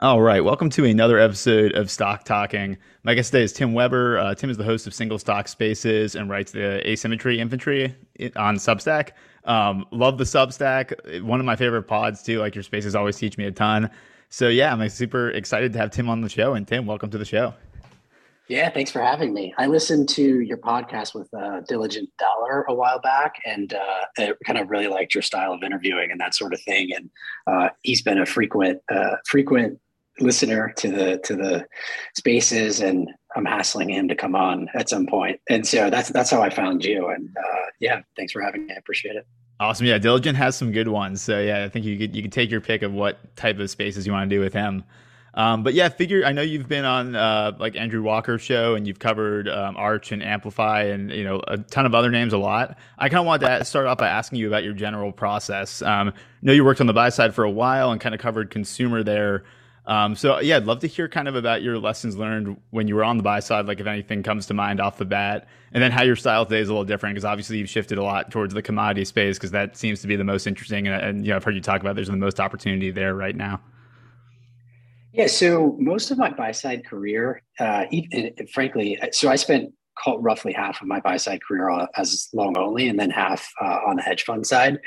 All right, welcome to another episode of Stock Talking. My guest today is Tim Weber. Uh, Tim is the host of Single Stock Spaces and writes the Asymmetry Infantry on Substack. Um, love the Substack. One of my favorite pods too. Like your spaces always teach me a ton. So yeah, I'm super excited to have Tim on the show. And Tim, welcome to the show. Yeah, thanks for having me. I listened to your podcast with uh, Diligent Dollar a while back, and uh, I kind of really liked your style of interviewing and that sort of thing. And uh, he's been a frequent uh, frequent listener to the to the spaces and I'm hassling him to come on at some point. And so that's that's how I found you. And uh, yeah, thanks for having me. I appreciate it. Awesome. Yeah, Diligent has some good ones. So yeah, I think you could you could take your pick of what type of spaces you want to do with him. Um, but yeah, figure I know you've been on uh, like Andrew Walker show and you've covered um, Arch and Amplify and you know a ton of other names a lot. I kind of wanted to start off by asking you about your general process. Um, I know you worked on the buy side for a while and kind of covered consumer there. Um, so yeah, I'd love to hear kind of about your lessons learned when you were on the buy side, like if anything comes to mind off the bat, and then how your style today is a little different because obviously you've shifted a lot towards the commodity space because that seems to be the most interesting, and, and you know I've heard you talk about there's the most opportunity there right now. Yeah, so most of my buy side career, uh, even, frankly, so I spent roughly half of my buy side career as long only, and then half uh, on the hedge fund side.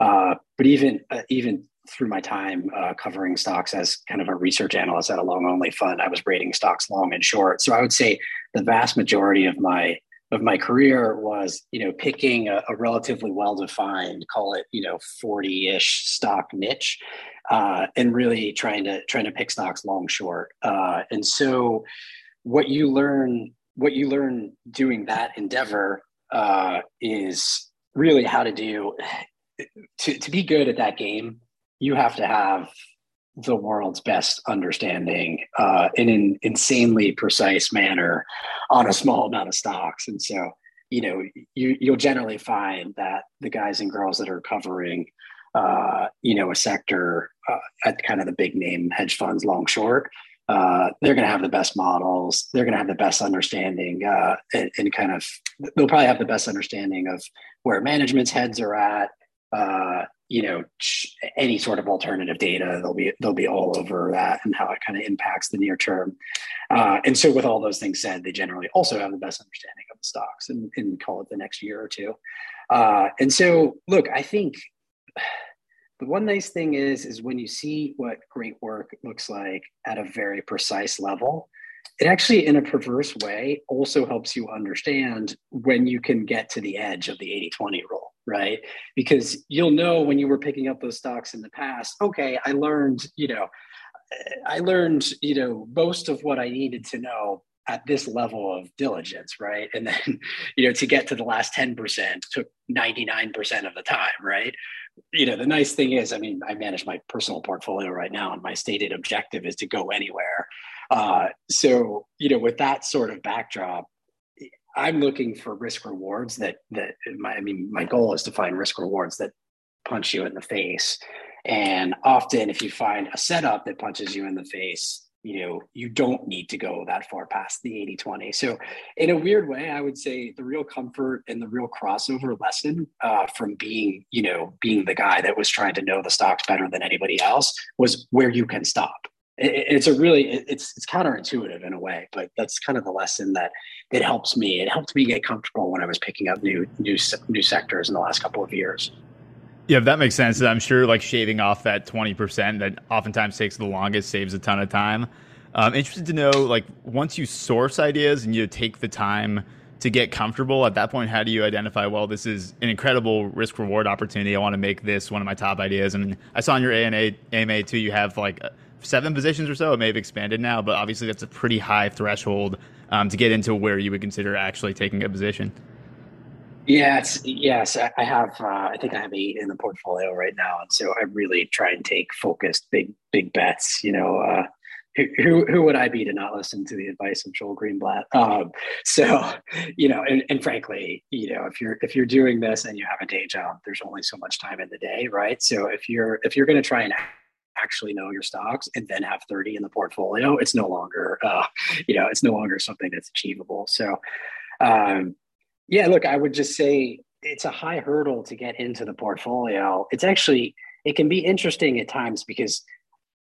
Uh, but even uh, even through my time uh, covering stocks as kind of a research analyst at a long only fund, I was rating stocks long and short. So I would say the vast majority of my of my career was, you know, picking a, a relatively well defined, call it, you know, forty ish stock niche, uh, and really trying to trying to pick stocks long short. Uh, and so, what you learn what you learn doing that endeavor uh, is really how to do to, to be good at that game you have to have the world's best understanding uh, in an insanely precise manner on a small amount of stocks. And so, you know, you, you'll generally find that the guys and girls that are covering, uh, you know, a sector uh, at kind of the big name hedge funds, long short, uh, they're going to have the best models. They're going to have the best understanding uh, and, and, kind of, they'll probably have the best understanding of where management's heads are at, uh, you know any sort of alternative data they'll be they'll be all over that and how it kind of impacts the near term. Uh, and so with all those things said they generally also have the best understanding of the stocks and, and call it the next year or two. Uh, and so look i think the one nice thing is is when you see what great work looks like at a very precise level it actually in a perverse way also helps you understand when you can get to the edge of the 80-20 rule right? Because you'll know when you were picking up those stocks in the past okay i learned you know i learned you know most of what i needed to know at this level of diligence right? And then you know to get to the last 10% took 99% of the time right? You know the nice thing is i mean i manage my personal portfolio right now and my stated objective is to go anywhere. Uh, so you know with that sort of backdrop I'm looking for risk rewards that that my I mean my goal is to find risk rewards that punch you in the face. And often if you find a setup that punches you in the face, you know, you don't need to go that far past the 80-20. So in a weird way, I would say the real comfort and the real crossover lesson uh, from being, you know, being the guy that was trying to know the stocks better than anybody else was where you can stop it's a really it's it's counterintuitive in a way but that's kind of the lesson that it helps me. It helped me get comfortable when i was picking up new new new sectors in the last couple of years. Yeah if that makes sense i'm sure like shaving off that 20% that oftentimes takes the longest saves a ton of time. I'm um, interested to know like once you source ideas and you take the time to get comfortable at that point how do you identify well this is an incredible risk reward opportunity. I want to make this one of my top ideas. And i saw in your ana ama too you have like seven positions or so. It may have expanded now, but obviously that's a pretty high threshold um, to get into where you would consider actually taking a position. Yes, yes, I have. Uh, I think I have eight in the portfolio right now, and so I really try and take focused, big, big bets. You know, uh, who who would I be to not listen to the advice of Joel Greenblatt? Um, so, you know, and, and frankly, you know, if you're if you're doing this and you have a day job, there's only so much time in the day, right? So if you're if you're going to try and actually know your stocks and then have 30 in the portfolio, it's no longer, uh, you know, it's no longer something that's achievable. So, um, yeah, look, I would just say it's a high hurdle to get into the portfolio. It's actually, it can be interesting at times because,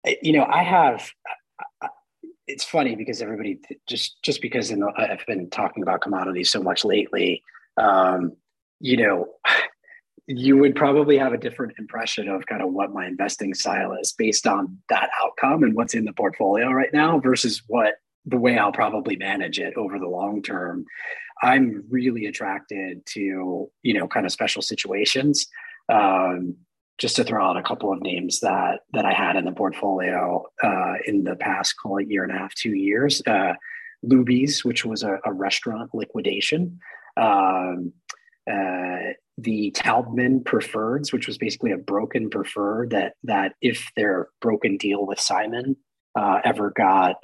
eh, you know, I have, it's funny because everybody just just because the, I've been talking about commodities so much lately. Um, you know, you would probably have a different impression of kind of what my investing style is based on that outcome and what's in the portfolio right now versus what the way I'll probably manage it over the long term. I'm really attracted to, you know, kind of special situations. Um, just to throw out a couple of names that that I had in the portfolio uh, in the past, call it year and a half, two years. Uh, Luby's, which was a, a restaurant liquidation. Um, uh, the Taubman preferreds, which was basically a broken preferred that that if their broken deal with Simon uh, ever got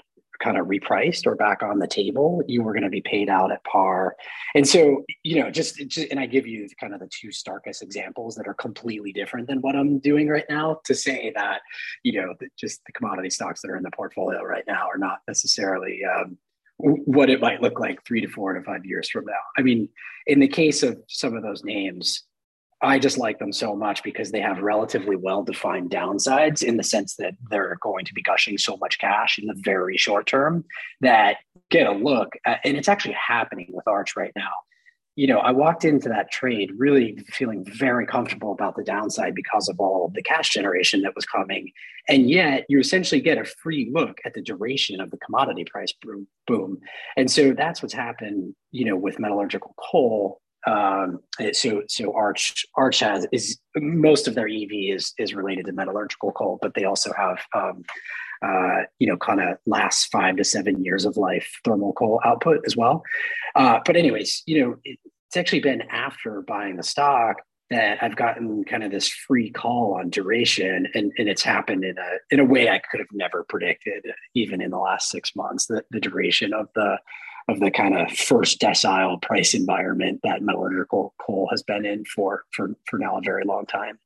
kind of repriced or back on the table, you were going to be paid out at par. And so, you know, just, just, and I give you kind of the two starkest examples that are completely different than what I'm doing right now to say that, you know, just the commodity stocks that are in the portfolio right now are not necessarily um, what it might look like three to four to five years from now. I mean, in the case of some of those names, I just like them so much because they have relatively well defined downsides in the sense that they're going to be gushing so much cash in the very short term that get a look. At, and it's actually happening with Arch right now. You know, I walked into that trade really feeling very comfortable about the downside because of all of the cash generation that was coming. And yet you essentially get a free look at the duration of the commodity price boom. And so that's what's happened, you know, with metallurgical coal um, so so Arch Arch has is most of their EV is is related to metallurgical coal, but they also have um, uh, you know kind of last five to seven years of life thermal coal output as well. Uh, but anyways, you know it's actually been after buying the stock that I've gotten kind of this free call on duration, and, and it's happened in a in a way I could have never predicted, even in the last six months. The, the duration of the of the kind of first decile price environment that metallurgical coal has been in for for for now a very long time.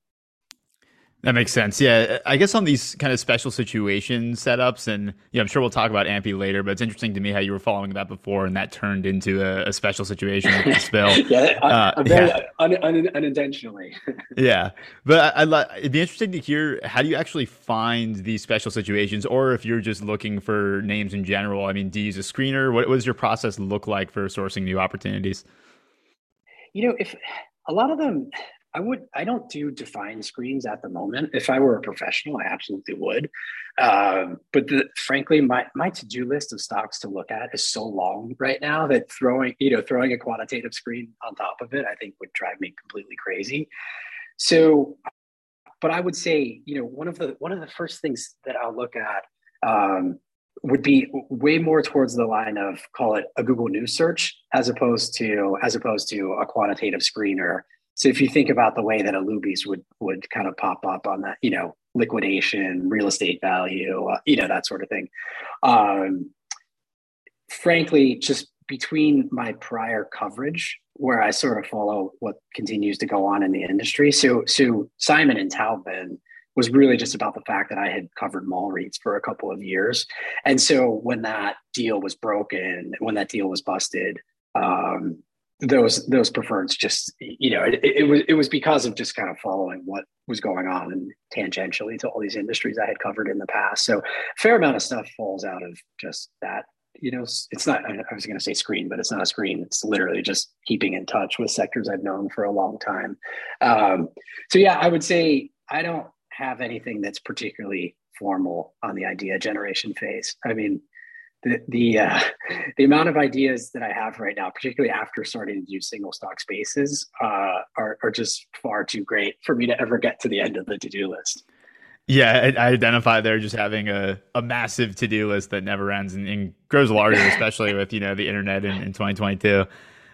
That makes sense. Yeah, I guess on these kind of special situation setups, and yeah, I'm sure we'll talk about Ampy later. But it's interesting to me how you were following that before, and that turned into a, a special situation with the spill. yeah, uh, very yeah. Un, un, unintentionally. yeah, but I, I, it'd be interesting to hear how do you actually find these special situations, or if you're just looking for names in general. I mean, do you use a screener? What, what does your process look like for sourcing new opportunities? You know, if a lot of them I would. I don't do defined screens at the moment. If I were a professional, I absolutely would. Um, but the, frankly, my my to do list of stocks to look at is so long right now that throwing you know throwing a quantitative screen on top of it, I think would drive me completely crazy. So, but I would say you know one of the one of the first things that I'll look at um, would be way more towards the line of call it a Google News search as opposed to as opposed to a quantitative screener so if you think about the way that a would would kind of pop up on that, you know, liquidation, real estate value, uh, you know, that sort of thing. Um, frankly, just between my prior coverage, where I sort of follow what continues to go on in the industry. So so Simon and Taubman was really just about the fact that I had covered mall REITs for a couple of years. And so when that deal was broken, when that deal was busted, um, those those preferreds just you know it, it, was it was because of just kind of following what was going on and tangentially to all these industries I had covered in the past. So a fair amount of stuff falls out of just that. You know, it's not. I was going to say screen, but it's not a screen. It's literally just keeping in touch with sectors I've known for a long time. Um, so yeah, I would say I don't have anything that's particularly formal on the idea generation phase. I mean, the the uh, the amount of ideas that I have right now, particularly after starting to do single stock spaces, uh, are are just far too great for me to ever get to the end of the to do list. Yeah, I, identify there just having a, a massive to do list that never ends and, and grows larger, especially with you know the internet in, in 2022.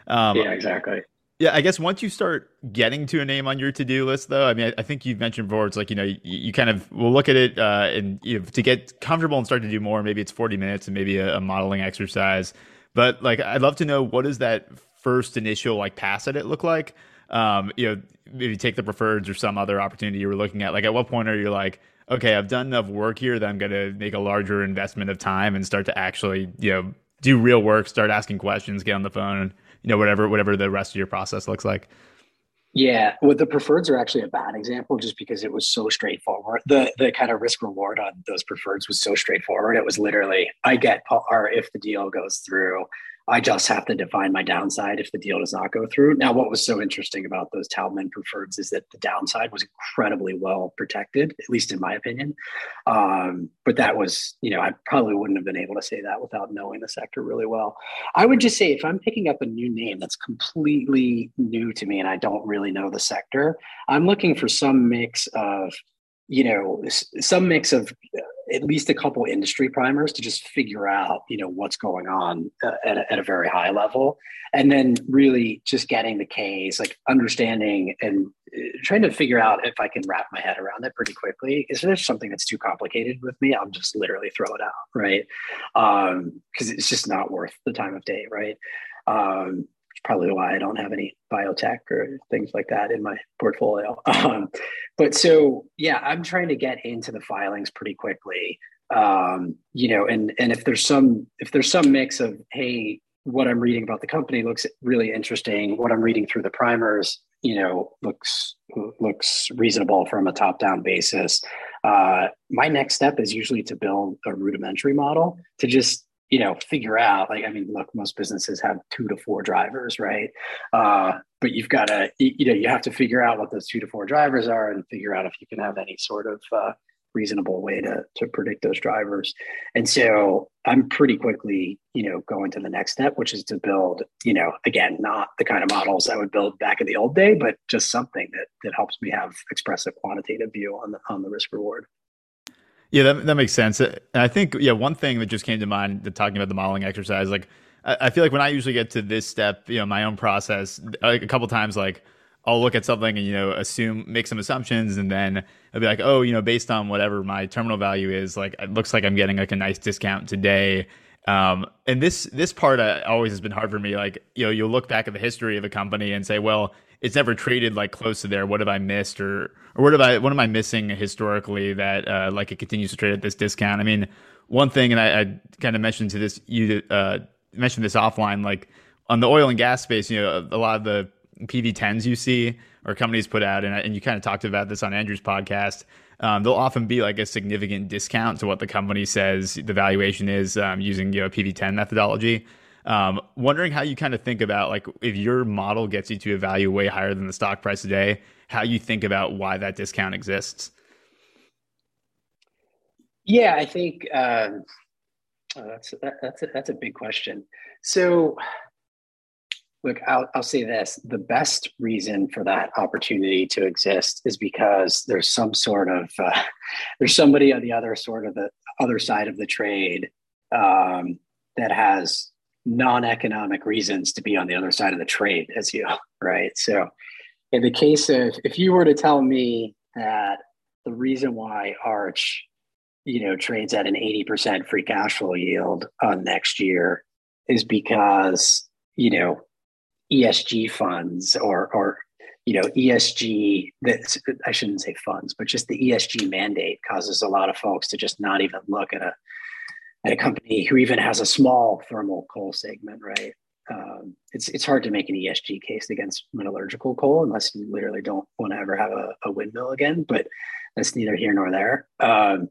Um, yeah, exactly. Yeah, I guess once you start getting to a name on your to do list, though, I mean, I, think you've mentioned before, it's like, you know, you, you kind of will look at it uh, and you know, to get comfortable and start to do more, maybe it's 40 minutes and maybe a, a modeling exercise. But like, I'd love to know what does that first initial like pass at it look like? Um, you know, maybe take the preferreds or some other opportunity you were looking at. Like, at what point are you like, okay, I've done enough work here that I'm going to make a larger investment of time and start to actually, you know, do real work, start asking questions, get on the phone, you know whatever whatever the rest of your process looks like. Yeah, well, the preferreds are actually a bad example just because it was so straightforward. The the kind of risk reward on those preferreds was so straightforward. It was literally, I get par if the deal goes through. I just have to define my downside if the deal does not go through. Now, what was so interesting about those Taubman preferreds is that the downside was incredibly well protected, at least in my opinion. Um, but that was, you know, I probably wouldn't have been able to say that without knowing the sector really well. I would just say if I'm picking up a new name that's completely new to me and I don't really know the sector, I'm looking for some mix of you know some mix of at least a couple industry primers to just figure out you know what's going on uh, at, a, at a very high level. And then really just getting the case like understanding and uh, trying to figure out if i can wrap my head around it pretty quickly. If there's something that's too complicated with me? I'll just literally throw it out right? Because um, it's just not worth the time of day right? Um, probably why I don't have any biotech or things like that in my portfolio. Um, but so yeah, I'm trying to get into the filings pretty quickly. Um, you know, and and if there's some if there's some mix of hey, what I'm reading about the company looks really interesting. What I'm reading through the primers, you know, looks looks reasonable from a top down basis. Uh, my next step is usually to build a rudimentary model to just you know figure out like i mean look most businesses have two to four drivers right? Uh, but you've got to you know you have to figure out what those two to four drivers are and figure out if you can have any sort of uh, reasonable way to to predict those drivers. And so i'm pretty quickly you know going to the next step which is to build you know again not the kind of models i would build back in the old day but just something that that helps me have expressive quantitative view on the on the risk reward yeah, that, that makes sense. And I think, yeah, one thing that just came to mind, the, talking about the modeling exercise, like, I, I feel like when I usually get to this step, you know, my own process, like a couple times, like, I'll look at something and, you know, assume, make some assumptions, and then I'll be like, oh, you know, based on whatever my terminal value is, like, it looks like I'm getting like a nice discount today. Um, and this this part uh, always has been hard for me. Like, you know, you'll look back at the history of a company and say, well, it's never traded like close to there. What have I missed, or or what have I what am I missing historically that uh, like it continues to trade at this discount? I mean, one thing, and I, I kind of mentioned to this you uh, mentioned this offline, like on the oil and gas space, you know, a lot of the PV10s you see or companies put out, and, and you kind of talked about this on Andrew's podcast. Um, they'll often be like a significant discount to what the company says the valuation is um, using you know PV10 methodology. Um, wondering how you kind of think about like if your model gets you to a value way higher than the stock price today, how you think about why that discount exists. Yeah, I think um, oh, that's that, that's a, that's a big question. So, look, I'll I'll say this: the best reason for that opportunity to exist is because there's some sort of uh, there's somebody on the other sort of the other side of the trade um, that has non-economic reasons to be on the other side of the trade as you right? So in the case of if you were to tell me that the reason why arch you know trades at an 80% free cash flow yield on next year is because you know esg funds or or you know esg that i shouldn't say funds but just the esg mandate causes a lot of folks to just not even look at a at a company who even has a small thermal coal segment, right? Um, it's it's hard to make an ESG case against metallurgical coal unless you literally don't want to ever have a, a windmill again. But that's neither here nor there. Um,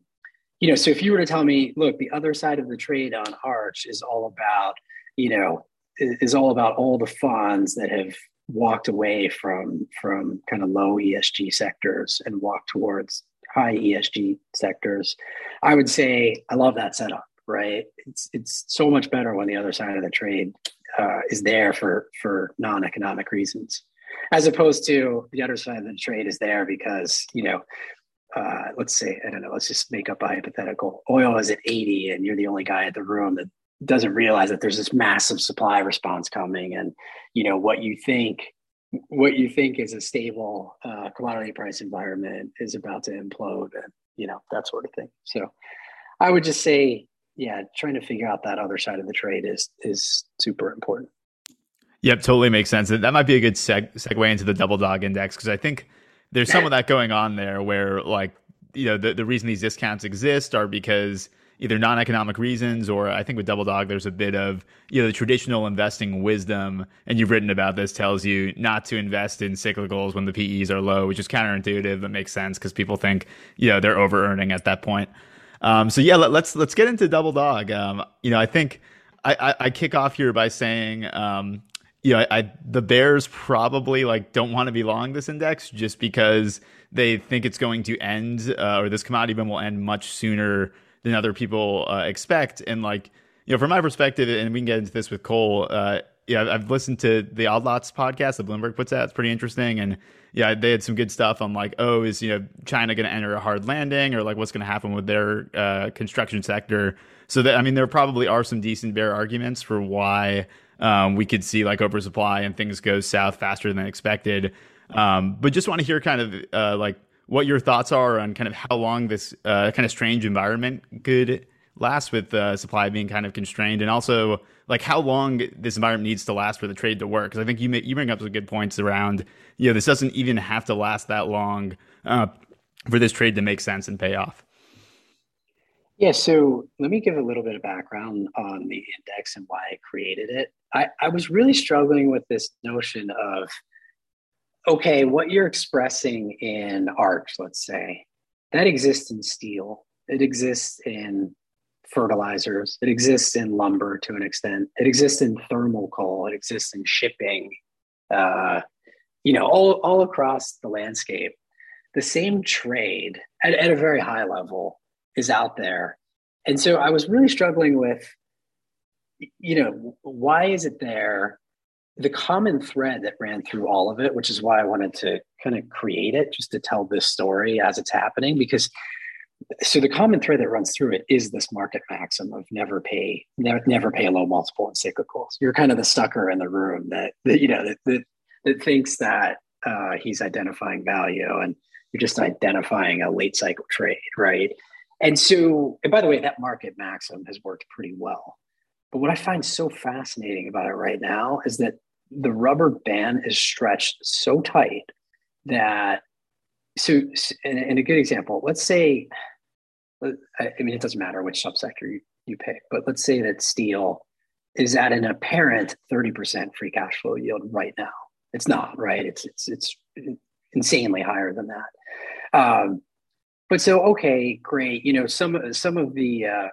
you know, so if you were to tell me, look, the other side of the trade on Arch is all about, you know, is all about all the funds that have walked away from from kind of low ESG sectors and walked towards high ESG sectors. I would say I love that setup right? It's it's so much better when the other side of the trade uh, is there for for non-economic reasons, as opposed to the other side of the trade is there because you know. Uh, let's say I don't know. Let's just make up a hypothetical. Oil is at 80, and you're the only guy at the room that doesn't realize that there's this massive supply response coming, and you know what you think what you think is a stable uh, commodity price environment is about to implode, and you know that sort of thing. So, I would just say yeah, trying to figure out that other side of the trade is is super important. Yep, totally makes sense. That might be a good seg- segue into the double dog index because I think there's some of that going on there where like you know the the reason these discounts exist are because either non-economic reasons or I think with Double Dog there's a bit of you know the traditional investing wisdom and you've written about this tells you not to invest in cyclicals when the PEs are low, which is counterintuitive but makes sense because people think you know they're over earning at that point. Um, so yeah, let, us let's, let's get into Double Dog. Um, you know, I think I, I, I, kick off here by saying um, you know, I, I, the Bears probably like don't want to be long this index just because they think it's going to end uh, or this commodity boom will end much sooner than other people uh, expect. And like, you know, from my perspective, and we can get into this with coal. Uh, yeah, I've listened to the Odd Lots podcast that Bloomberg puts out. It's pretty interesting, and yeah, they had some good stuff on like, oh, is you know China going to enter a hard landing, or like what's going to happen with their uh, construction sector. So that I mean, there probably are some decent bear arguments for why um, we could see like oversupply and things go south faster than expected. Um, but just want to hear kind of uh, like what your thoughts are on kind of how long this uh, kind of strange environment could last with uh, supply being kind of constrained, and also like how long this environment needs to last for the trade to work. Because I think you may, you bring up some good points around you know this doesn't even have to last that long uh, for this trade to make sense and pay off. Yeah, so let me give a little bit of background on the index and why I created it. I, I was really struggling with this notion of okay, what you're expressing in Arch, let's say, that exists in steel, it exists in fertilizers, it exists in lumber to an extent, it exists in thermal coal, it exists in shipping, uh, you know, all, all across the landscape. The same trade at, at a very high level is out there. And so I was really struggling with, you know, why is it there? the common thread that ran through all of it, which is why I wanted to kind of create it just to tell this story as it's happening, because so the common thread that runs through it is this market maxim of never pay never, never pay a low multiple in cyclicals. You're kind of the sucker in the room that, that you know that, that, that thinks that uh, he's identifying value and you're just identifying a late cycle trade, right? And so, and by the way, that market maxim has worked pretty well. But what I find so fascinating about it right now is that the rubber band is stretched so tight that so and, a good example let's say i mean it doesn't matter which subsector you, you pick but let's say that steel is at an apparent 30% free cash flow yield right now it's not right it's it's it's insanely higher than that um, but so okay great you know some some of the uh,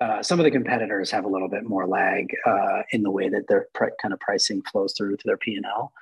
uh, some of the competitors have a little bit more lag uh, in the way that their pr- kind of pricing flows through to their P&L.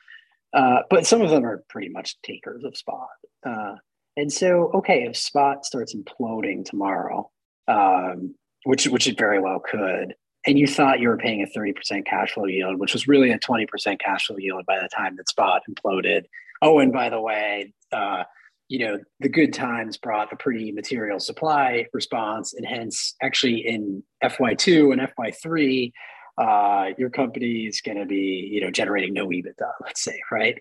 Uh, but some of them are pretty much takers of spot. Uh, and so, okay, if spot starts imploding tomorrow, um, which which it very well could, and you thought you were paying a 30% cash flow yield, which was really a 20% cash flow yield by the time that spot imploded. Oh, and by the way, uh, you know, the good times brought a pretty material supply response, and hence, actually, in FY2 and FY3, uh, your company is going to be, you know, generating no EBITDA, let's say, right?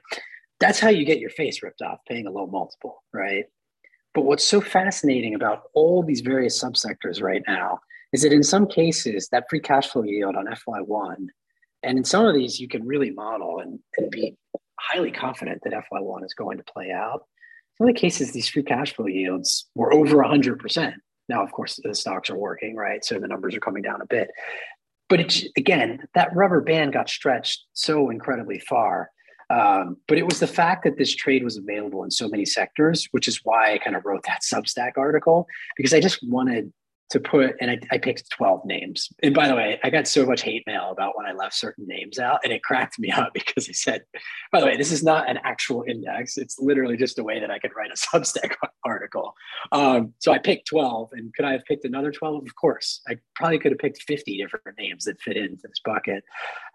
That's how you get your face ripped off, paying a low multiple, right? But what's so fascinating about all these various subsectors right now is that in some cases, that free cash flow yield on FY1, and in some of these, you can really model and, and be highly confident that FY1 is going to play out some of the cases, these free cash flow yields were over 100%. Now, of course, the stocks are working, right? So the numbers are coming down a bit. But it, again, that rubber band got stretched so incredibly far. Um, but it was the fact that this trade was available in so many sectors, which is why I kind of wrote that Substack article, because I just wanted to put, and I, I, picked 12 names. And by the way, I got so much hate mail about when I left certain names out, and it cracked me up because I said, by the way, this is not an actual index. It's literally just a way that I could write a Substack article. Um, so I picked 12, and could I have picked another 12? Of course. I probably could have picked 50 different names that fit into this bucket.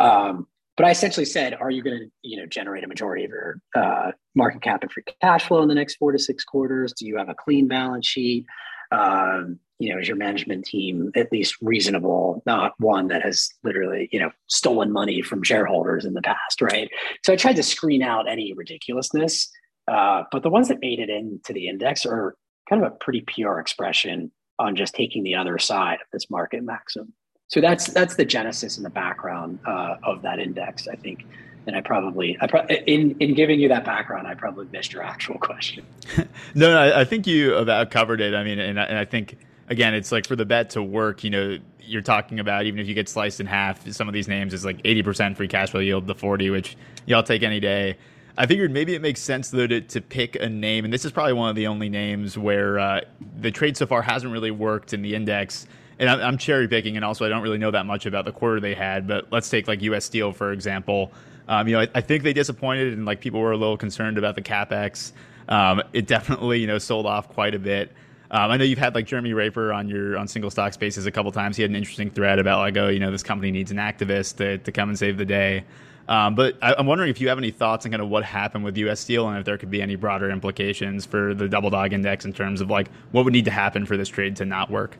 Um, but I essentially said, are you going to, you know, generate a majority of your uh, market cap and free cash flow in the next four to six quarters? Do you have a clean balance sheet? Um, you know, is your management team at least reasonable, not one that has literally, you know, stolen money from shareholders in the past, right? So I tried to screen out any ridiculousness, uh, but the ones that made it into the index are kind of a pretty pure expression on just taking the other side of this market maxim. So that's that's the genesis and the background uh, of that index. I think then I probably, I pro- in in giving you that background, I probably missed your actual question. no, no, I think you about covered it. I mean, and I, and I think again, it's like for the bet to work, you know, you're talking about even if you get sliced in half, some of these names is like 80% free cash flow yield, the 40, which y'all take any day. I figured maybe it makes sense though to, to pick a name, and this is probably one of the only names where uh, the trade so far hasn't really worked in the index. And I'm cherry picking, and also I don't really know that much about the quarter they had. But let's take like U.S. Steel for example. Um, you know, I, I, think they disappointed, and like people were a little concerned about the capex. Um, it definitely you know sold off quite a bit. Um, I know you've had like Jeremy Raper on your on single stock spaces a couple times. He had an interesting thread about like, oh, you know, this company needs an activist to, to come and save the day. Um, but I, am wondering if you have any thoughts on kind of what happened with U.S. Steel and if there could be any broader implications for the double dog index in terms of like what would need to happen for this trade to not work.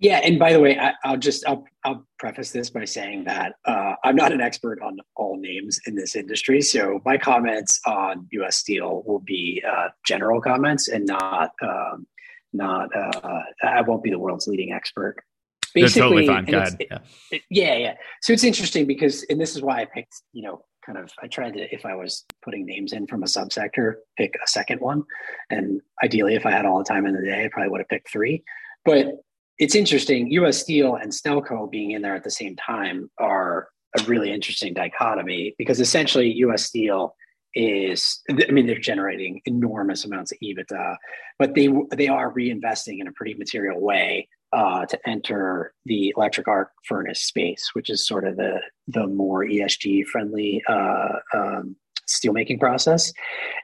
Yeah, and by the way, I, will just I'll I'll preface this by saying that uh, I'm not an expert on all names in this industry, so my comments on U.S. Steel will be uh, general comments and not um, not uh, I won't be the world's leading expert. Basically, totally fine. Ahead. Yeah. It, yeah, yeah. So it's interesting because, and this is why I picked, you know, kind of I tried to if I was putting names in from a subsector, pick a second one, and ideally, if I had all the time in the day, I probably would have picked three. But it's interesting. U.S. Steel and Stelco being in there at the same time are a really interesting dichotomy because essentially U.S. Steel is I mean they're generating enormous amounts of EBITDA, but they they are reinvesting in a pretty material way uh, to enter the electric arc furnace space, which is sort of the the more ESG friendly uh, um, steelmaking process.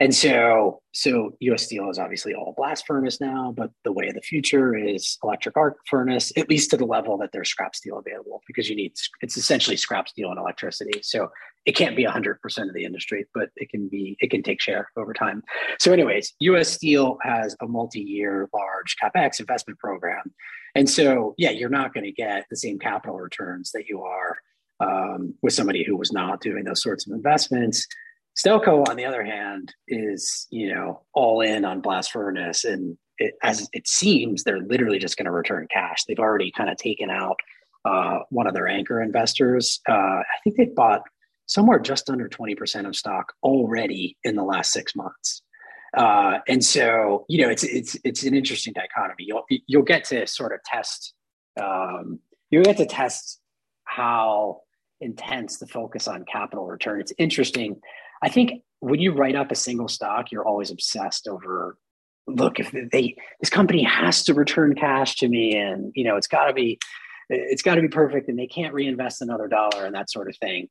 And so, so U.S. Steel is obviously all blast furnace now, but the way of the future is electric arc furnace, at least to the level that there's scrap steel available, because you need it's essentially scrap steel and electricity. So it can't be 100% of the industry, but it can be it can take share over time. So, anyways, U.S. Steel has a multi-year large capex investment program, and so yeah, you're not going to get the same capital returns that you are um, with somebody who was not doing those sorts of investments. Stelco, on the other hand, is you know all in on blast furnace, and it, as it seems, they're literally just going to return cash. They've already kind of taken out uh, one of their anchor investors. Uh, I think they bought somewhere just under twenty percent of stock already in the last six months. Uh, and so, you know, it's it's it's an interesting dichotomy. You'll you'll get to sort of test. Um, you'll get to test how intense the focus on capital return. It's interesting I think when you write up a single stock, you're always obsessed over look if they this company has to return cash to me and you know it's got to be it's got to be perfect and they can't reinvest another dollar and that sort of thing.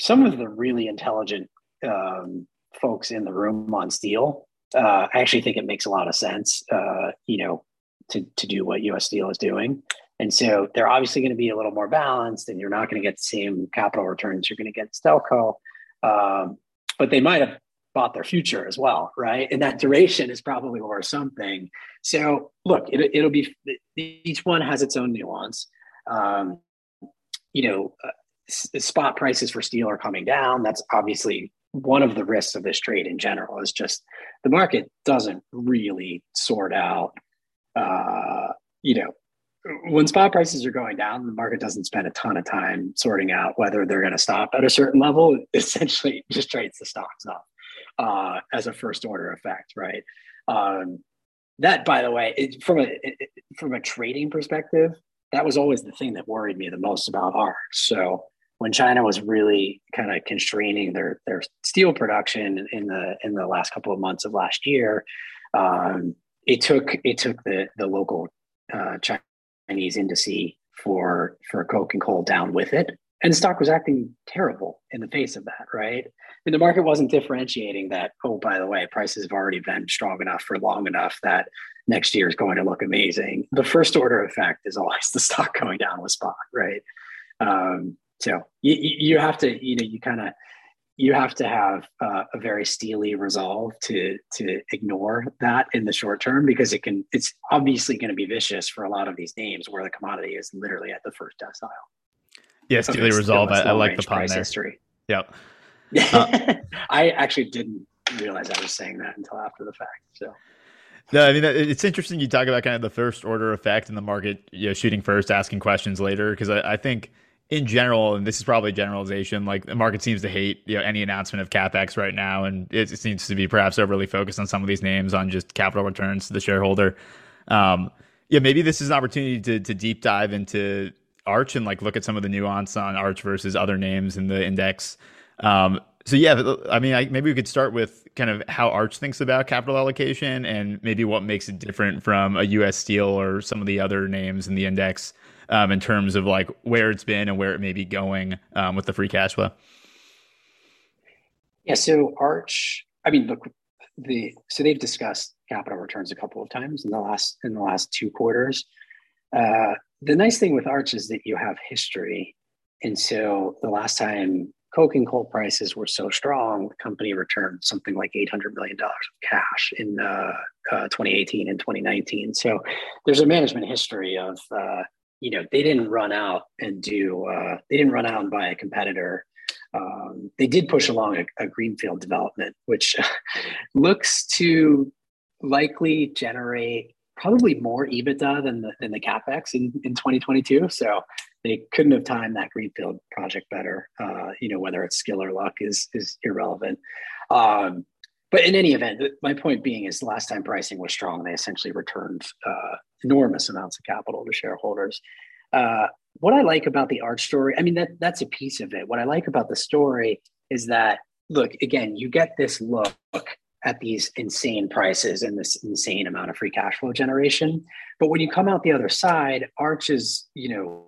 Some of the really intelligent um, folks in the room on steel uh, i actually think it makes a lot of sense uh, you know to, to do what U.S. Steel is doing. And so they're obviously going to be a little more balanced and you're not going to get the same capital returns you're going to get stelco um, but they might have bought their future as well, right? And that duration is probably worth something. So look, it, it'll be each one has its own nuance. Um, you know, uh, spot prices for steel are coming down. That's obviously one of the risks of this trade in general. Is just the market doesn't really sort out. Uh, you know, when spot prices are going down, the market doesn't spend a ton of time sorting out whether they're going to stop at a certain level. It essentially, just trades the stocks up uh, as a first order effect, right? Um, that, by the way, it, from a it, from a trading perspective, that was always the thing that worried me the most about Arch. So when China was really kind of constraining their their steel production in the in the last couple of months of last year, um, it took it took the the local uh, China Chinese indice for for coke and coal down with it. And the stock was acting terrible in the face of that right? I mean, the market wasn't differentiating that oh by the way prices have already been strong enough for long enough that next year is going to look amazing. The first order effect is always the stock going down with spot right? Um, so you, you have to you know you kind of you have to have uh, a very steely resolve to to ignore that in the short term because it can it's obviously going to be vicious for a lot of these names where the commodity is literally at the first decile. Yeah, steely resolve. I, I, like the pun there. History. Yep. Uh, I actually didn't realize I was saying that until after the fact. So. No, I mean it's interesting. You talk about kind of the first order effect in the market, you know, shooting first, asking questions later, because I, I think in general, and this is probably generalization, like the market seems to hate you know any announcement of capex right now, and it, it seems to be perhaps overly focused on some of these names on just capital returns to the shareholder. Um, yeah, maybe this is an opportunity to to deep dive into Arch and like look at some of the nuance on Arch versus other names in the index. Um, so yeah, I mean, I, maybe we could start with kind of how Arch thinks about capital allocation and maybe what makes it different from a U.S. Steel or some of the other names in the index um, in terms of like where it's been and where it may be going um, with the free cash flow? Yeah, so Arch, I mean, look, the so they've discussed capital returns a couple of times in the last in the last two quarters. Uh, the nice thing with Arch is that you have history, and so the last time coke and coal prices were so strong, the company returned something like $800 million of cash in uh, uh, 2018 and 2019. So there's a management history of uh, you know they didn't run out and do uh, they didn't run out and buy a competitor. Um, they did push along a, a greenfield development which looks to likely generate probably more ebitda than the, than the capex in, in 2022 so they couldn't have timed that greenfield project better. Uh, you know whether it's skill or luck is is irrelevant. Um, but in any event, my point being is last time pricing was strong, they essentially returned uh, enormous amounts of capital to shareholders. Uh, what I like about the Arch story, I mean, that that's a piece of it. What I like about the story is that, look, again, you get this look at these insane prices and this insane amount of free cash flow generation. But when you come out the other side, Arch is, you know,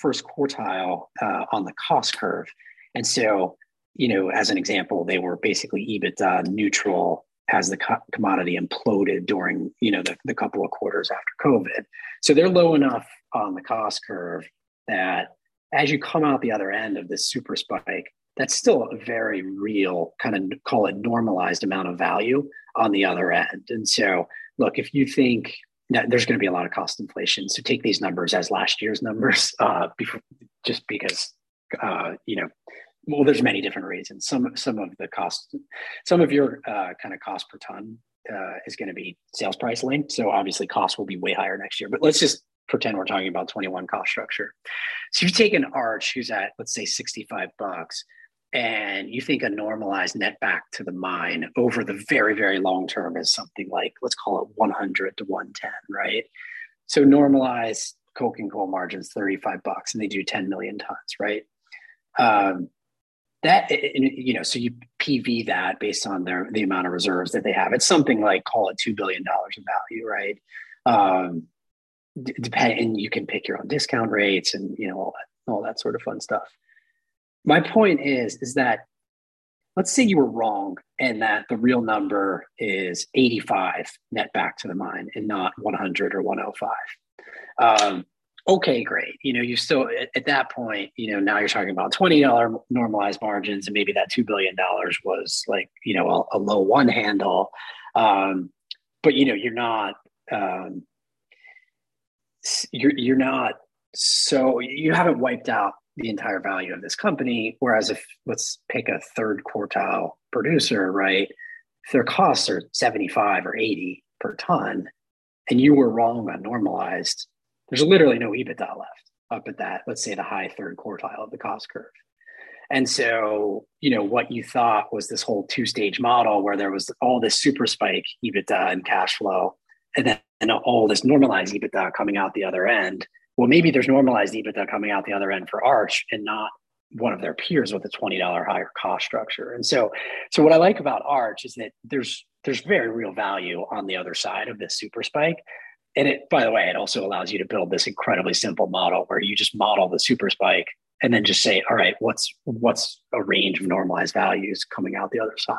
first quartile uh, on the cost curve. And so you know, as an example, they were basically EBITDA neutral as the co- commodity imploded during, you know, the, the couple of quarters after COVID. So they're low enough on the cost curve that as you come out the other end of this super spike, that's still a very real kind of call it normalized amount of value on the other end. And so, look, if you think that there's going to be a lot of cost inflation, so take these numbers as last year's numbers, uh, before, just because uh, you know well, there's many different reasons. Some some of the cost, some of your uh, kind of cost per ton uh, is going to be sales price linked. So obviously, costs will be way higher next year. But let's just pretend we're talking about 21 cost structure. So you take an arch who's at let's say 65 bucks, and you think a normalized net back to the mine over the very very long term is something like let's call it 100 to 110, right? So normalized coking coal margins 35 bucks, and they do 10 million tons, right? Um, that you know so you pv that based on their the amount of reserves that they have. It's something like call it $2 billion of value right? Um depend and you can pick your own discount rates and you know all that all that sort of fun stuff. My point is is that let's say you were wrong and that the real number is 85 net back to the mine and not 100 or 105 um, okay, great. You know, you still at, at, that point, you know, now you're talking about twenty dollar normalized margins, and maybe that two billion dollars was like you know a, a, low one handle, um, but you know you're not um, you're you're not so you haven't wiped out the entire value of this company. Whereas if let's pick a third quartile producer, right? Their costs are 75 or 80 per ton, and you were wrong on normalized, there's literally no EBITDA left up at that, let's say the high third quartile of the cost curve. And so, you know, what you thought was this whole two stage model where there was all this super spike EBITDA and cash flow, and then and all this normalized EBITDA coming out the other end. Well, maybe there's normalized EBITDA coming out the other end for Arch and not one of their peers with a $20 higher cost structure. And so, so what I like about Arch is that there's there's very real value on the other side of this super spike and it by the way it also allows you to build this incredibly simple model where you just model the super spike and then just say all right what's what's a range of normalized values coming out the other side?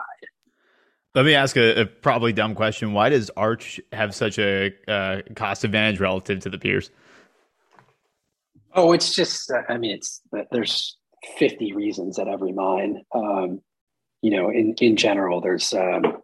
Let me ask a, a probably dumb question. Why does arch have such a uh, cost advantage relative to the peers? Oh it's just i mean it's there's 50 reasons at every mine. Um, you know in in general there's um,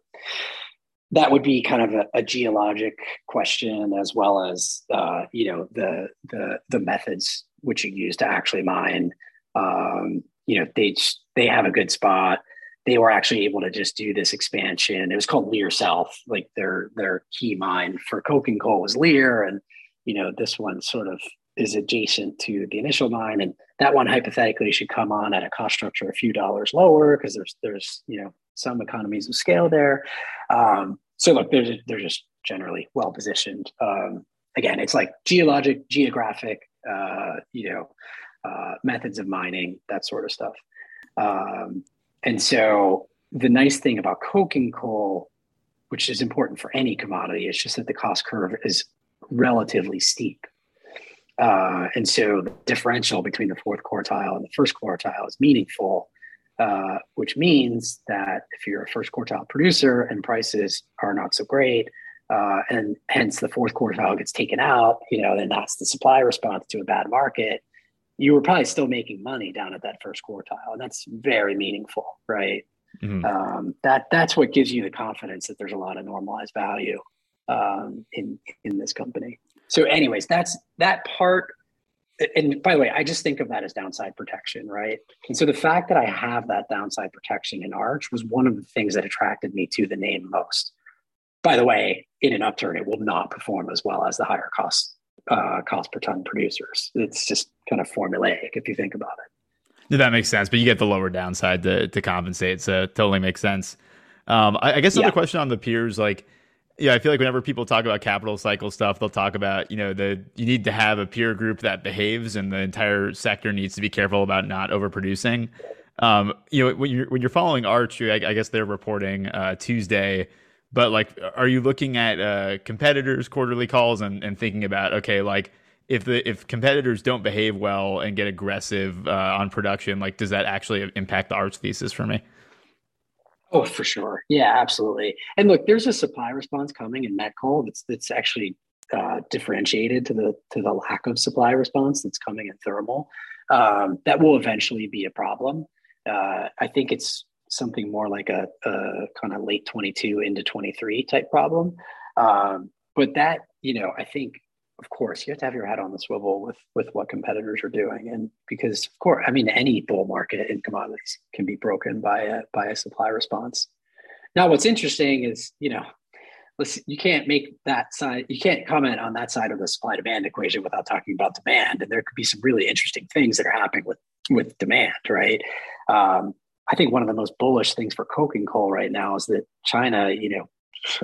that would be kind of a, a geologic question as well as uh, you know the the the methods which you use to actually mine. Um, you know they they have a good spot. They were actually able to just do this expansion. It was called Leer south. Like their their key mine for coking coal was Leer, and you know this one sort of is adjacent to the initial mine, and that one hypothetically should come on at a cost structure a few dollars lower because there's there's you know some economies of scale there. Um, so look, they're they're just generally well positioned. Um, again, it's like geologic, geographic, uh, you know, uh, methods of mining, that sort of stuff. Um, and so the nice thing about coking coal, which is important for any commodity, is just that the cost curve is relatively steep. Uh, and so the differential between the fourth quartile and the first quartile is meaningful, uh, which means that if you're a first quartile producer and prices are not so great, uh, and hence the fourth quartile gets taken out, you know, then that's the supply response to a bad market. You were probably still making money down at that first quartile, and that's very meaningful, right? Mm-hmm. Um, that that's what gives you the confidence that there's a lot of normalized value um, in in this company. So, anyways, that's that part. And by the way, I just think of that as downside protection, right? And so the fact that I have that downside protection in Arch was one of the things that attracted me to the name most. By the way, in an upturn, it will not perform as well as the higher cost uh, cost per ton producers. It's just kind of formulaic if you think about it. That makes sense, but you get the lower downside to, to compensate, so it totally makes sense. Um, I, I, guess another yeah. question on the peers, like yeah, I feel like whenever people talk about capital cycle stuff, they'll talk about you know the you need to have a peer group that behaves, and the entire sector needs to be careful about not overproducing. Um, you know, when you're when you're following Arch, I, I guess they're reporting uh, Tuesday, but like, are you looking at uh, competitors' quarterly calls and, and thinking about okay, like if the if competitors don't behave well and get aggressive uh, on production, like does that actually impact the Arch thesis for me? Oh, for sure. Yeah, absolutely. And look, there's a supply response coming in met that's that's actually uh, differentiated to the to the lack of supply response that's coming in thermal. Um, that will eventually be a problem. Uh, I think it's something more like a, a kind of late 22 into 23 type problem. Um, but that, you know, I think of course you have to have your head on the swivel with with what competitors are doing. And because of course i mean any bull market in commodities can be broken by a by a supply response. Now what's interesting is you know listen, you can't make that side you can't comment on that side of the supply demand equation without talking about demand. And there could be some really interesting things that are happening with with demand right? Um, i think one of the most bullish things for coking coal right now is that china you know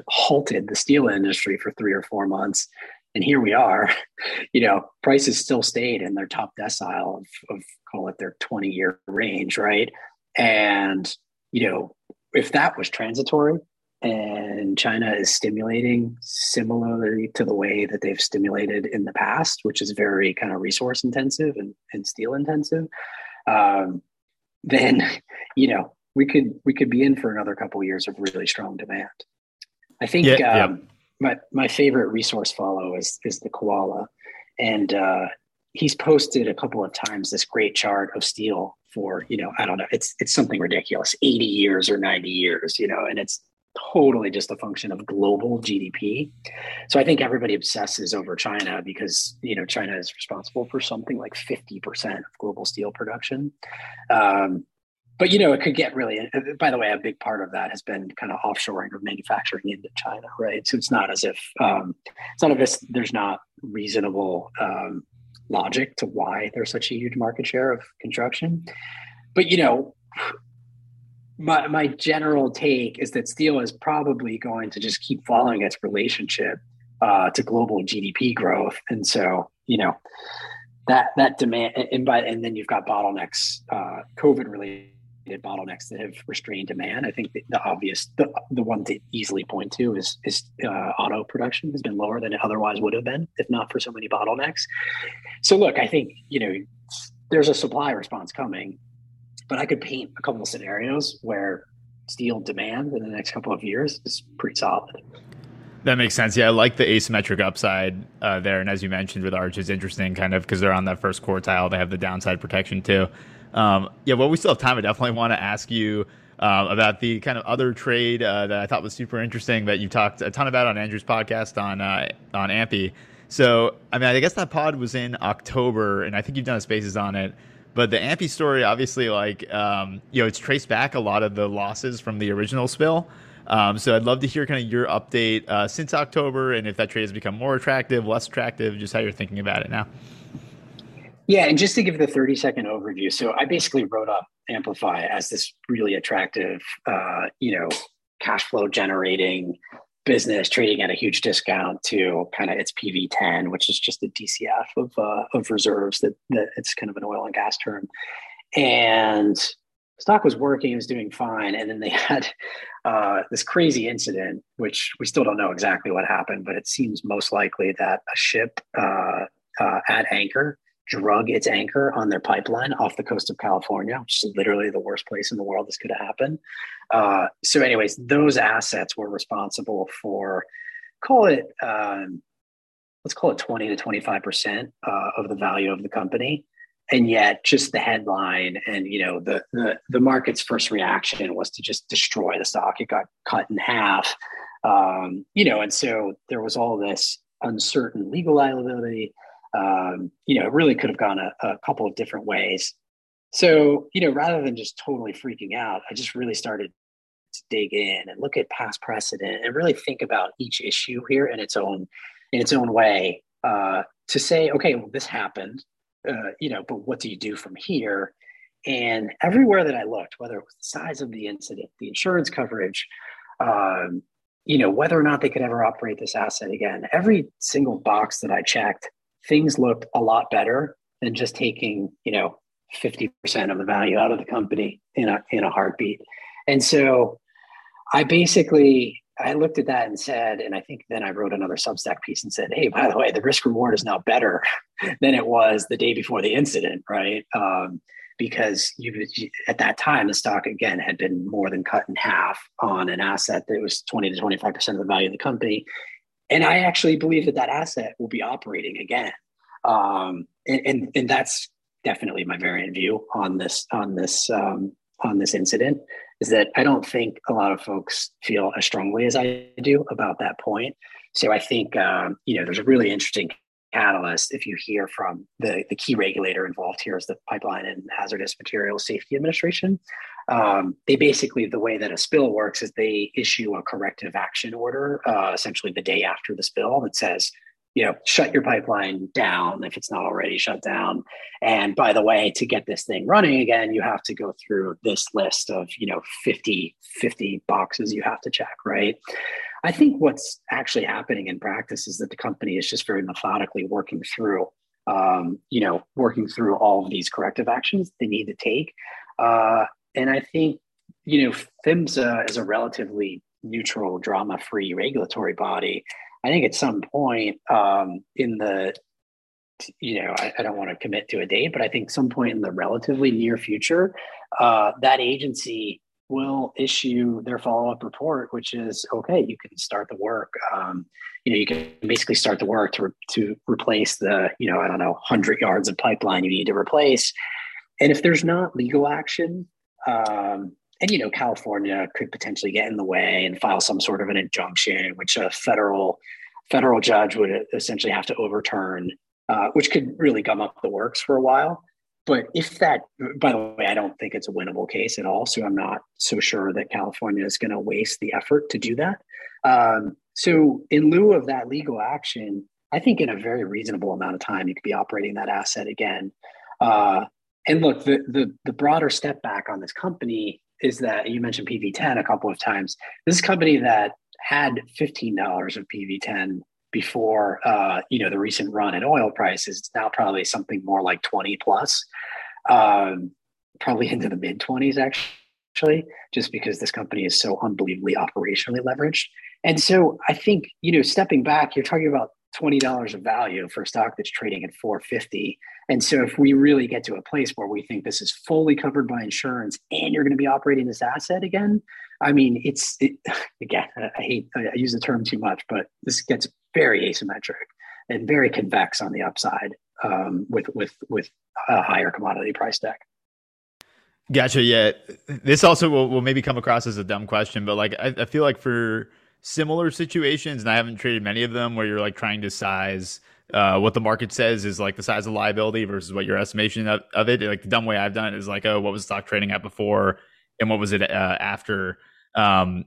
halted the steel industry for three or four months and here we are you know prices still stayed in their top decile of, of call it their 20 year range right? And you know if that was transitory and china is stimulating similarly to the way that they've stimulated in the past which is very kind of resource intensive and, and steel intensive um, then you know we could we could be in for another couple of years of really strong demand. I think yeah, um, yeah my my favorite resource follow is is the koala, and uh, he's posted a couple of times this great chart of steel for you know I don't know it's it's something ridiculous eighty years or ninety years you know and it's totally just a function of global GDP. So I think everybody obsesses over China because you know China is responsible for something like fifty percent of global steel production. Um, but you know, it could get really. By the way, a big part of that has been kind of offshoring of manufacturing into China, right? So it's not as if um, it's not as there's not reasonable um, logic to why there's such a huge market share of construction. But you know, my my general take is that steel is probably going to just keep following its relationship uh, to global GDP growth, and so you know that that demand and by and then you've got bottlenecks, uh, COVID related bottlenecks that have restrained demand. I think the, the, obvious, the, the one to easily point to is is uh, auto production has been lower than it otherwise would have been if not for so many bottlenecks. So look, I think you know there's a supply response coming, but I could paint a couple of scenarios where steel demand in the next couple of years is pretty solid. That makes sense. Yeah, I like the asymmetric upside uh, there, and as you mentioned with Arch, is interesting, kind of because they're on that first quartile. They have the downside protection too. Um, yeah, well, we still have time. I definitely want to ask you um, about the kind of other trade uh, that I thought was super interesting that you talked a ton about on Andrew's podcast on uh, on Ampy. So, I mean, I guess that pod was in October, and I think you've done a spaces on it. But the Ampy story, obviously, like um, you know, it's traced back a lot of the losses from the original spill. Um, so I'd love to hear kind of your update uh, since October, and if that trade has become more attractive, less attractive, just how you're thinking about it now. Yeah, and just to give the 30 second overview. So I basically wrote up Amplify as this really attractive, uh, you know, cash flow generating business trading at a huge discount to kind of its PV10, which is just a DCF of, uh, of reserves that, that it's kind of an oil and gas term. And stock was working, it was doing fine. And then they had uh, this crazy incident, which we still don't know exactly what happened, but it seems most likely that a ship uh, uh, at anchor drug its anchor on their pipeline off the coast of California, which is literally the worst place in the world this could have happened. Uh, so, anyways, those assets were responsible for, call it, um, let's call it 20 to 25% uh, of the value of the company. And yet just the headline and you know the, the, the market's first reaction was to just destroy the stock. It got cut in half. Um, you know and so there was all this uncertain legal liability um, you know it really could have gone a, a couple of different ways so you know rather than just totally freaking out i just really started to dig in and look at past precedent and really think about each issue here in its own in its own way uh, to say okay well, this happened uh, you know, but what do you do from here? And everywhere that I looked, whether it was the size of the incident, the insurance coverage, um, you know, whether or not they could ever operate this asset again, every single box that I checked, things looked a lot better than just taking, you know, 50% of the value out of the company in a in a heartbeat. And so I basically I looked at that and said, and I think then I wrote another Substack piece and said, hey, by the way, the risk reward is now better than it was the day before the incident, right? Um, because you, at that time, the stock again had been more than cut in half on an asset that was 20 to 25% of the value of the company. And I actually believe that that asset will be operating again. Um, and, and, and that's definitely my variant view on this, on this, um, on this incident is that I don't think a lot of folks feel as strongly as I do about that point. So I think um, you know there's a really interesting catalyst if you hear from the, the key regulator involved here is the Pipeline and Hazardous Materials Safety Administration. Um, they basically the way that a spill works is they issue a corrective action order uh, essentially the day after the spill that says you know, shut your pipeline down if it's not already shut down. And by the way, to get this thing running again, you have to go through this list of, you know, 50, 50 boxes you have to check, right? I think what's actually happening in practice is that the company is just very methodically working through, um, you know, working through all of these corrective actions they need to take. Uh, and I think, you know, PHMSA is a relatively neutral, drama free regulatory body I think at some point um, in the, you know, I, I, don't want to commit to a date, but I think some point in the relatively near future, uh, that agency will issue their follow-up report, which is okay. You can start the work. Um, you know, you can basically start the work to re- to replace the, you know, I don't know, hundred yards of pipeline you need to replace. And if there's not legal action, um, and you know California could potentially get in the way and file some sort of an injunction, which a federal federal judge would essentially have to overturn, uh, which could really gum up the works for a while. But if that, by the way, I don't think it's a winnable case at all. So I'm not so sure that California is going to waste the effort to do that. Um, so in lieu of that legal action, I think in a very reasonable amount of time, you could be operating that asset again. Uh, and look, the, the the broader step back on this company is that you mentioned PV10 a couple of times. This company that had $15 of PV10 before uh, you know the recent run in oil prices. It's now probably something more like 20 plus, um, probably into the mid 20s actually, just because this company is so unbelievably operationally leveraged. And so I think you know stepping back, you're talking about $20 of value for a stock that's trading at 450 and so if we really get to a place where we think this is fully covered by insurance and you're going to be operating this asset again i mean it's it, again i hate i use the term too much but this gets very asymmetric and very convex on the upside um, with with with a higher commodity price deck Gotcha. Yeah. This also will, will maybe come across as a dumb question, but like I, I feel like for similar situations, and I haven't traded many of them where you're like trying to size uh, what the market says is like the size of liability versus what your estimation of, of it. Like the dumb way I've done it is like, oh, what was stock trading at before and what was it uh, after? Um,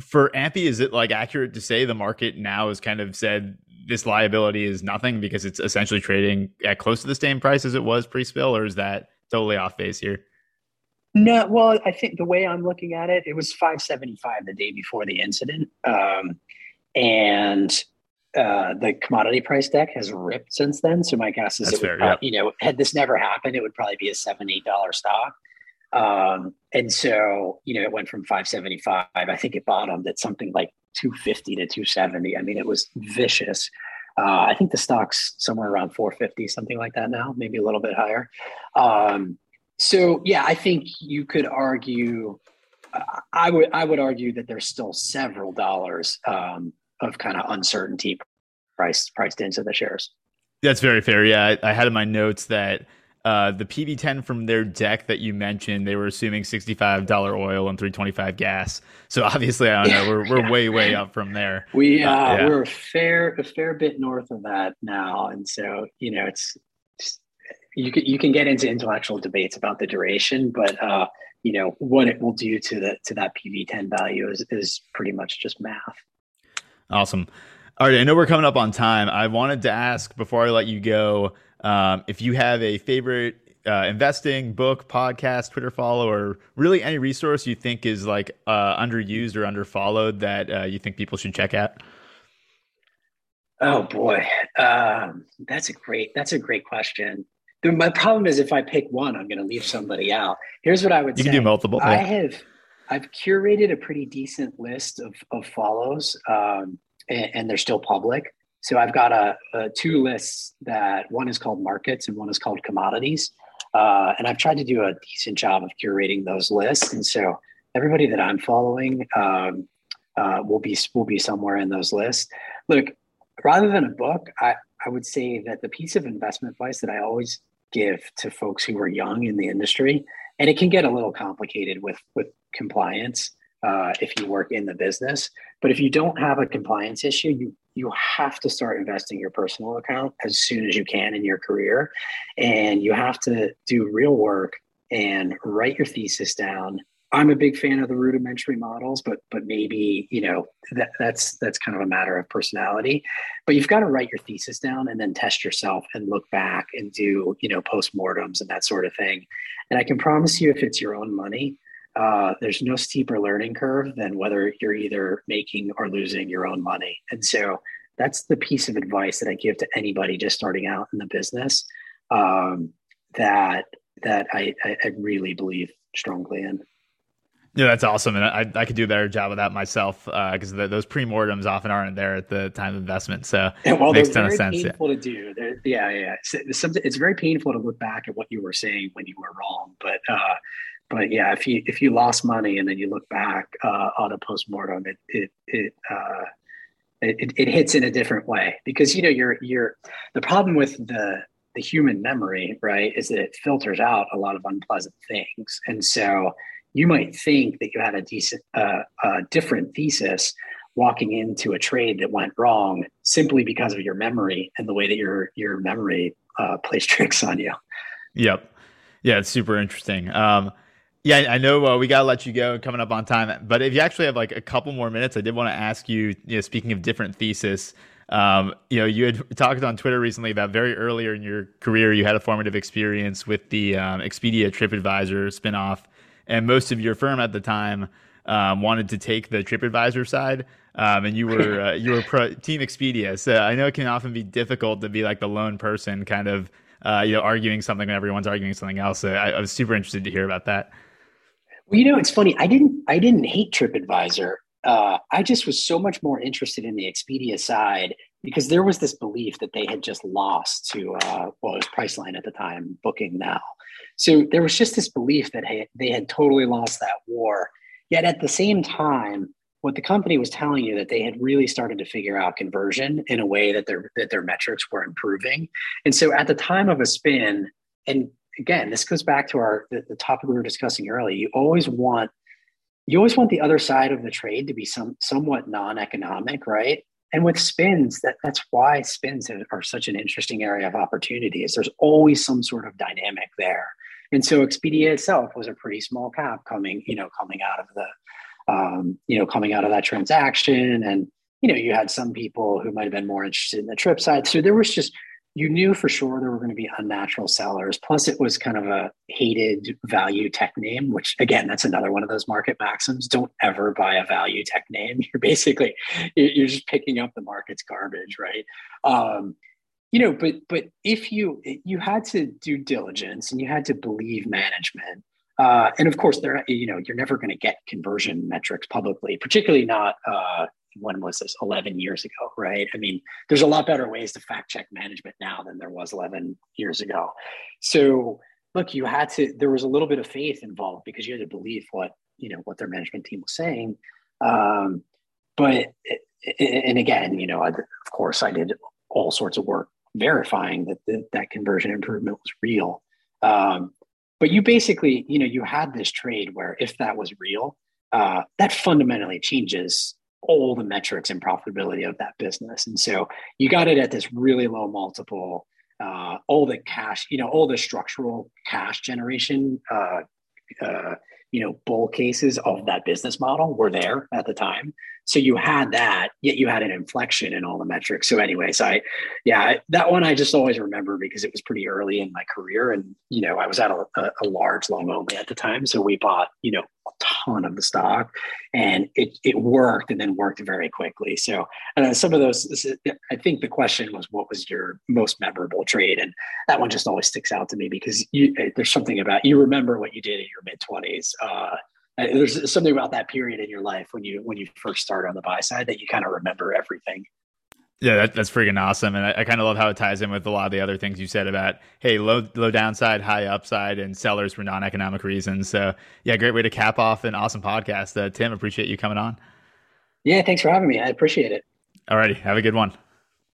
for Ampy, is it like accurate to say the market now has kind of said this liability is nothing because it's essentially trading at close to the same price as it was pre-spill, or is that totally off base here? No, well, I think the way I'm looking at it, it was 575 the day before the incident. Um, and uh, the commodity price deck has ripped since then. So my guess is, That's it would, fair, you know, had this never happened, it would probably be a seven, eight dollar stock. Um, and so, you know, it went from 575. I think it bottomed at something like 250 to 270. I mean, it was vicious. Uh, I think the stock's somewhere around 450, something like that now, maybe a little bit higher. Um, so yeah, I think you could argue. Uh, I would I would argue that there's still several dollars um, of kind of uncertainty priced priced into the shares. That's very fair. Yeah, I, I had in my notes that uh, the PV10 from their deck that you mentioned, they were assuming $65 oil and 325 gas. So obviously, I don't know, we're, we're way, way up from there. We, uh, uh, yeah. we're a fair, a fair bit north of that now. And so, you know, it's, you can you can get into intellectual debates about the duration, but uh, you know what it will do to the to that PV10 value is is pretty much just math. Awesome. All right, I know we're coming up on time. I wanted to ask before I let you go um, if you have a favorite uh, investing book, podcast, Twitter follow, or really any resource you think is like uh, underused or underfollowed that uh, you think people should check out. Oh boy, um, that's a great that's a great question my problem is if I pick one, I'm going to leave somebody out. Here's what I would you say. can do multiple. I have, I've curated a pretty decent list of, of follows, um, and, and, they're still public. So I've got a, a, two lists that one is called markets and one is called commodities. Uh, and I've tried to do a decent job of curating those lists. And so everybody that I'm following um, uh, will be will be somewhere in those lists. Look, rather than a book, I, I would say that the piece of investment advice that I always give to folks who are young in the industry, and it can get a little complicated with with compliance uh, if you work in the business. But if you don't have a compliance issue, you you have to start investing your personal account as soon as you can in your career, and you have to do real work and write your thesis down I'm a big fan of the rudimentary models, but but maybe you know that that's that's kind of a matter of personality. But you've got to write your thesis down and then test yourself and look back and do you know postmortems and that sort of thing. And I can promise you, if it's your own money, uh, there's no steeper learning curve than whether you're either making or losing your own money. And so that's the piece of advice that I give to anybody just starting out in the business. Um, that that I, I, I really believe strongly in. Yeah, that's awesome, and I, I could do a better job of that myself because uh, those pre-mortems often aren't there at the time of investment. So yeah, well, makes ton of sense. Painful yeah. to do. Yeah, yeah. It's, it's, very painful to look back at what you were saying when you were wrong, but uh, but yeah, if you if you lost money and then you look back uh, on a postmortem, it it it, uh, it it hits in a different way because you know you're you're the problem with the the human memory, right, is that it filters out a lot of unpleasant things, and so you might think that you had a decent, uh, a different thesis walking into a trade that went wrong simply because of your memory and the way that your your memory uh, plays tricks on you. Yep. Yeah, it's super interesting. Um, yeah, I know uh, we gotta let you go coming up on time, but if you actually have like a couple more minutes, I did want to ask you. You know, speaking of different thesis, um, you know, you had talked on Twitter recently about very earlier in your career, you had a formative experience with the um, Expedia TripAdvisor spinoff and most of your firm at the time um, wanted to take the TripAdvisor side, um, and you were uh, you were pro- Team Expedia. So I know it can often be difficult to be like the lone person, kind of uh, you know arguing something when everyone's arguing something else. So I, I, was super interested to hear about that. Well, you know, it's funny. I didn't I didn't hate TripAdvisor. Uh, I just was so much more interested in the Expedia side because there was this belief that they had just lost to uh, well, it was Priceline at the time, Booking now. So there was just this belief that hey, they had totally lost that war. Yet at the same time, what the company was telling you that they had really started to figure out conversion in a way that their that their metrics were improving. And so at the time of a spin, and again, this goes back to our the, the topic we were discussing earlier. You always want you always want the other side of the trade to be some somewhat non-economic, right? And with spins, that, that's why spins are such an interesting area of opportunity. Is there's always some sort of dynamic there. And so Expedia itself was a pretty small cap coming, you know, coming out of the, um, you know, coming out of that transaction, and you know, you had some people who might have been more interested in the trip side. So there was just you knew for sure there were going to be unnatural sellers. Plus, it was kind of a hated value tech name, which again, that's another one of those market maxims. Don't ever buy a value tech name. You're basically you're just picking up the market's garbage, right? Um, you know, but but if you you had to do diligence and you had to believe management, uh, and of course, there you know you're never going to get conversion metrics publicly, particularly not uh, when was this? 11 years ago right? I mean there's a lot better ways to fact check management now than there was 11 years ago. So look you had to there was a little bit of faith involved because you had to believe what you know what their management team was saying. Um, but and again you know of course i did all sorts of work verifying that the, that conversion improvement was real um, but you basically you know you had this trade where if that was real uh, that fundamentally changes all the metrics and profitability of that business. And so you got it at this really low multiple. Uh, all the cash, you know, all the structural cash generation, uh, uh, you know, bull cases of that business model were there at the time. So you had that, yet you had an inflection in all the metrics. So, anyways, I, yeah, that one I just always remember because it was pretty early in my career, and you know, I was at a, a large long only at the time, so we bought you know a ton of the stock, and it it worked, and then worked very quickly. So, and some of those, I think the question was, what was your most memorable trade, and that one just always sticks out to me because you, there's something about you remember what you did in your mid twenties. Uh, there's something about that period in your life when you when you first start on the buy side that you kind of remember everything. Yeah, that, that's freaking awesome, and I, I kind of love how it ties in with a lot of the other things you said about hey, low low downside, high upside, and sellers for non economic reasons. So yeah, great way to cap off an awesome podcast. Uh, Tim, appreciate you coming on. Yeah, thanks for having me. I appreciate it. Alrighty, have a good one.